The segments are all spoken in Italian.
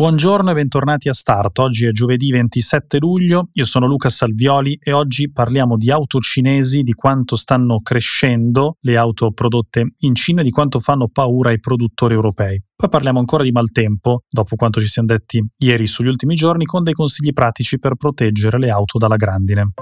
Buongiorno e bentornati a Start. Oggi è giovedì 27 luglio, io sono Luca Salvioli e oggi parliamo di auto cinesi, di quanto stanno crescendo le auto prodotte in Cina e di quanto fanno paura ai produttori europei. Poi parliamo ancora di maltempo, dopo quanto ci siamo detti ieri sugli ultimi giorni, con dei consigli pratici per proteggere le auto dalla grandine.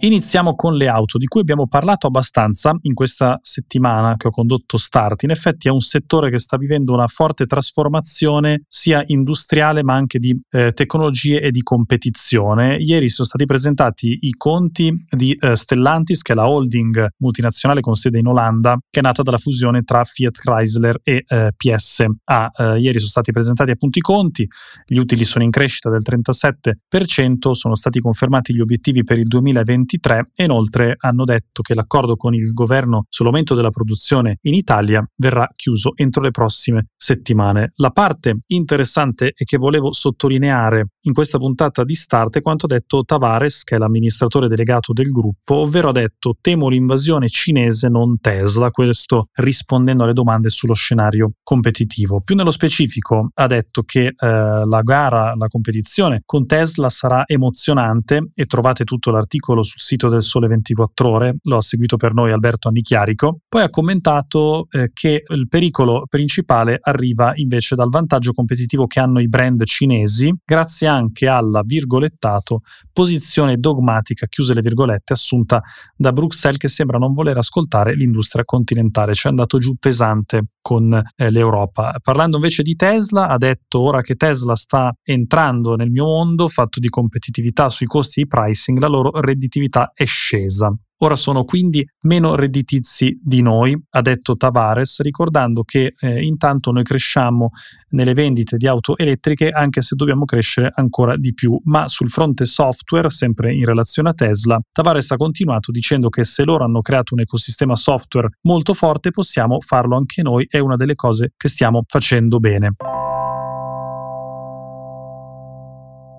Iniziamo con le auto, di cui abbiamo parlato abbastanza in questa settimana che ho condotto Start. In effetti è un settore che sta vivendo una forte trasformazione sia industriale ma anche di eh, tecnologie e di competizione. Ieri sono stati presentati i conti di eh, Stellantis, che è la holding multinazionale con sede in Olanda, che è nata dalla fusione tra Fiat Chrysler e eh, PSA. Eh, ieri sono stati presentati appunto i conti, gli utili sono in crescita del 37%, sono stati confermati gli obiettivi per il 2020 2023 e inoltre hanno detto che l'accordo con il governo sull'aumento della produzione in Italia verrà chiuso entro le prossime settimane. La parte interessante e che volevo sottolineare in questa puntata di Start quanto ha detto Tavares, che è l'amministratore delegato del gruppo, ovvero ha detto temo l'invasione cinese, non Tesla, questo rispondendo alle domande sullo scenario competitivo. Più nello specifico ha detto che eh, la gara, la competizione con Tesla sarà emozionante e trovate tutto l'articolo sul sito del Sole 24 ore, lo ha seguito per noi Alberto Annichiarico, poi ha commentato eh, che il pericolo principale arriva invece dal vantaggio competitivo che hanno i brand cinesi, grazie anche alla virgolettato posizione dogmatica, chiuse le virgolette, assunta da Bruxelles che sembra non voler ascoltare l'industria continentale, cioè è andato giù pesante con eh, l'Europa. Parlando invece di Tesla, ha detto ora che Tesla sta entrando nel mio mondo fatto di competitività sui costi di pricing, la loro redditività è scesa. Ora sono quindi meno redditizi di noi, ha detto Tavares, ricordando che eh, intanto noi cresciamo nelle vendite di auto elettriche anche se dobbiamo crescere ancora di più. Ma sul fronte software, sempre in relazione a Tesla, Tavares ha continuato dicendo che se loro hanno creato un ecosistema software molto forte possiamo farlo anche noi, è una delle cose che stiamo facendo bene.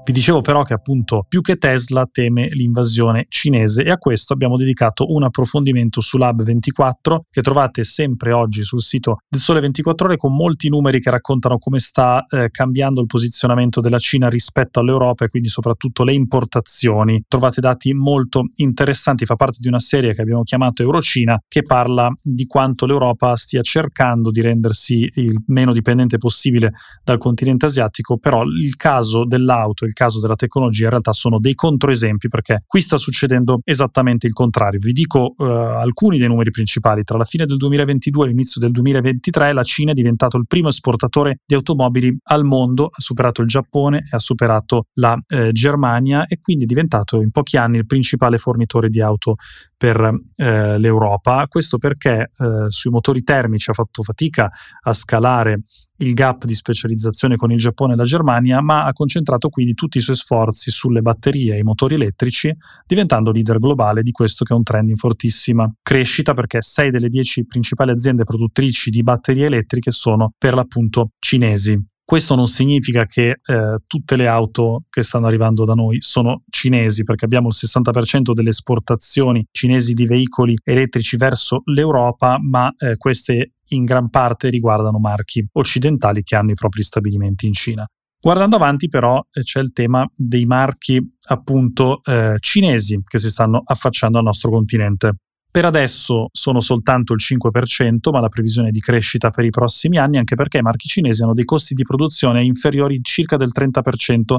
Vi dicevo però che appunto più che Tesla teme l'invasione cinese e a questo abbiamo dedicato un approfondimento su Lab 24 che trovate sempre oggi sul sito del Sole 24 ore con molti numeri che raccontano come sta eh, cambiando il posizionamento della Cina rispetto all'Europa e quindi soprattutto le importazioni. Trovate dati molto interessanti, fa parte di una serie che abbiamo chiamato Eurocina che parla di quanto l'Europa stia cercando di rendersi il meno dipendente possibile dal continente asiatico, però il caso dell'auto, il caso della tecnologia in realtà sono dei controesempi perché qui sta succedendo esattamente il contrario. Vi dico uh, alcuni dei numeri principali. Tra la fine del 2022 e l'inizio del 2023 la Cina è diventato il primo esportatore di automobili al mondo, ha superato il Giappone e ha superato la eh, Germania e quindi è diventato in pochi anni il principale fornitore di auto per eh, l'Europa. Questo perché eh, sui motori termici ha fatto fatica a scalare il gap di specializzazione con il Giappone e la Germania, ma ha concentrato quindi tutti i suoi sforzi sulle batterie e i motori elettrici, diventando leader globale di questo che è un trend in fortissima crescita perché 6 delle 10 principali aziende produttrici di batterie elettriche sono per l'appunto cinesi. Questo non significa che eh, tutte le auto che stanno arrivando da noi sono cinesi, perché abbiamo il 60% delle esportazioni cinesi di veicoli elettrici verso l'Europa, ma eh, queste in gran parte riguardano marchi occidentali che hanno i propri stabilimenti in Cina. Guardando avanti però eh, c'è il tema dei marchi appunto eh, cinesi che si stanno affacciando al nostro continente. Per adesso sono soltanto il 5%, ma la previsione di crescita per i prossimi anni, anche perché i marchi cinesi hanno dei costi di produzione inferiori circa del 30%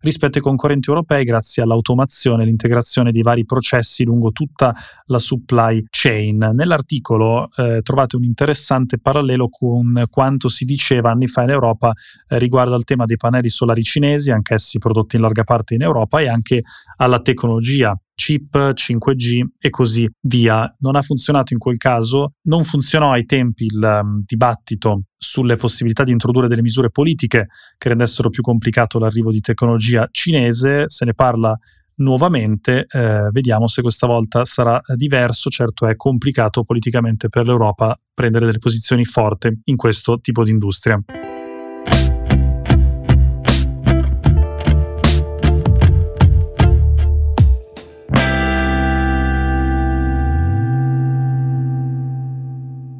rispetto ai concorrenti europei grazie all'automazione e l'integrazione di vari processi lungo tutta la supply chain. Nell'articolo eh, trovate un interessante parallelo con quanto si diceva anni fa in Europa eh, riguardo al tema dei pannelli solari cinesi, anch'essi prodotti in larga parte in Europa, e anche alla tecnologia chip 5G e così via. Non ha funzionato in quel caso, non funzionò ai tempi il um, dibattito sulle possibilità di introdurre delle misure politiche che rendessero più complicato l'arrivo di tecnologia cinese, se ne parla nuovamente. Eh, vediamo se questa volta sarà diverso. Certo è complicato politicamente per l'Europa prendere delle posizioni forti in questo tipo di industria.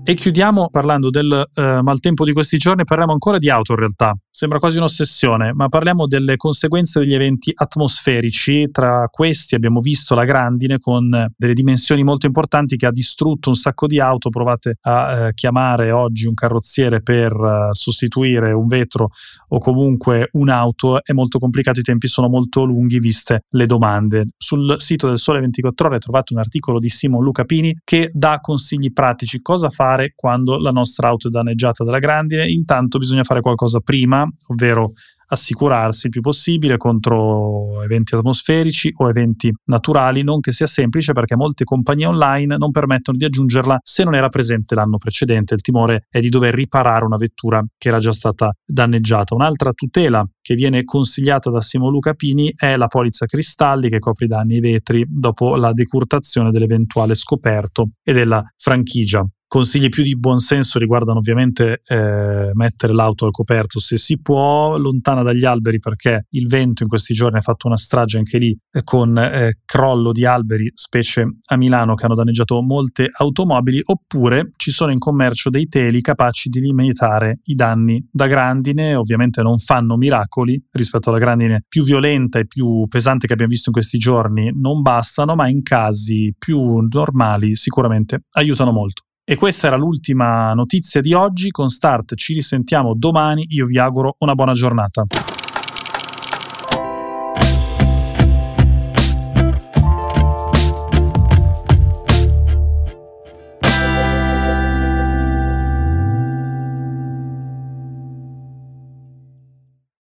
E chiudiamo parlando del eh, maltempo di questi giorni, parliamo ancora di auto in realtà. Sembra quasi un'ossessione, ma parliamo delle conseguenze degli eventi atmosferici. Tra questi abbiamo visto la grandine con delle dimensioni molto importanti che ha distrutto un sacco di auto. Provate a eh, chiamare oggi un carrozziere per uh, sostituire un vetro o comunque un'auto. È molto complicato, i tempi sono molto lunghi viste le domande. Sul sito del Sole 24 Ore trovate un articolo di Simon Luca Pini che dà consigli pratici. Cosa fare quando la nostra auto è danneggiata dalla grandine? Intanto bisogna fare qualcosa prima ovvero assicurarsi il più possibile contro eventi atmosferici o eventi naturali, non che sia semplice perché molte compagnie online non permettono di aggiungerla se non era presente l'anno precedente. Il timore è di dover riparare una vettura che era già stata danneggiata. Un'altra tutela che viene consigliata da Simo Luca Pini è la polizza cristalli che copre i danni ai vetri dopo la decurtazione dell'eventuale scoperto e della franchigia. Consigli più di buonsenso riguardano ovviamente eh, mettere l'auto al coperto se si può, lontana dagli alberi perché il vento in questi giorni ha fatto una strage anche lì eh, con eh, crollo di alberi, specie a Milano, che hanno danneggiato molte automobili, oppure ci sono in commercio dei teli capaci di limitare i danni da grandine, ovviamente non fanno miracoli rispetto alla grandine più violenta e più pesante che abbiamo visto in questi giorni, non bastano, ma in casi più normali sicuramente aiutano molto. E questa era l'ultima notizia di oggi. Con Start ci risentiamo domani. Io vi auguro una buona giornata.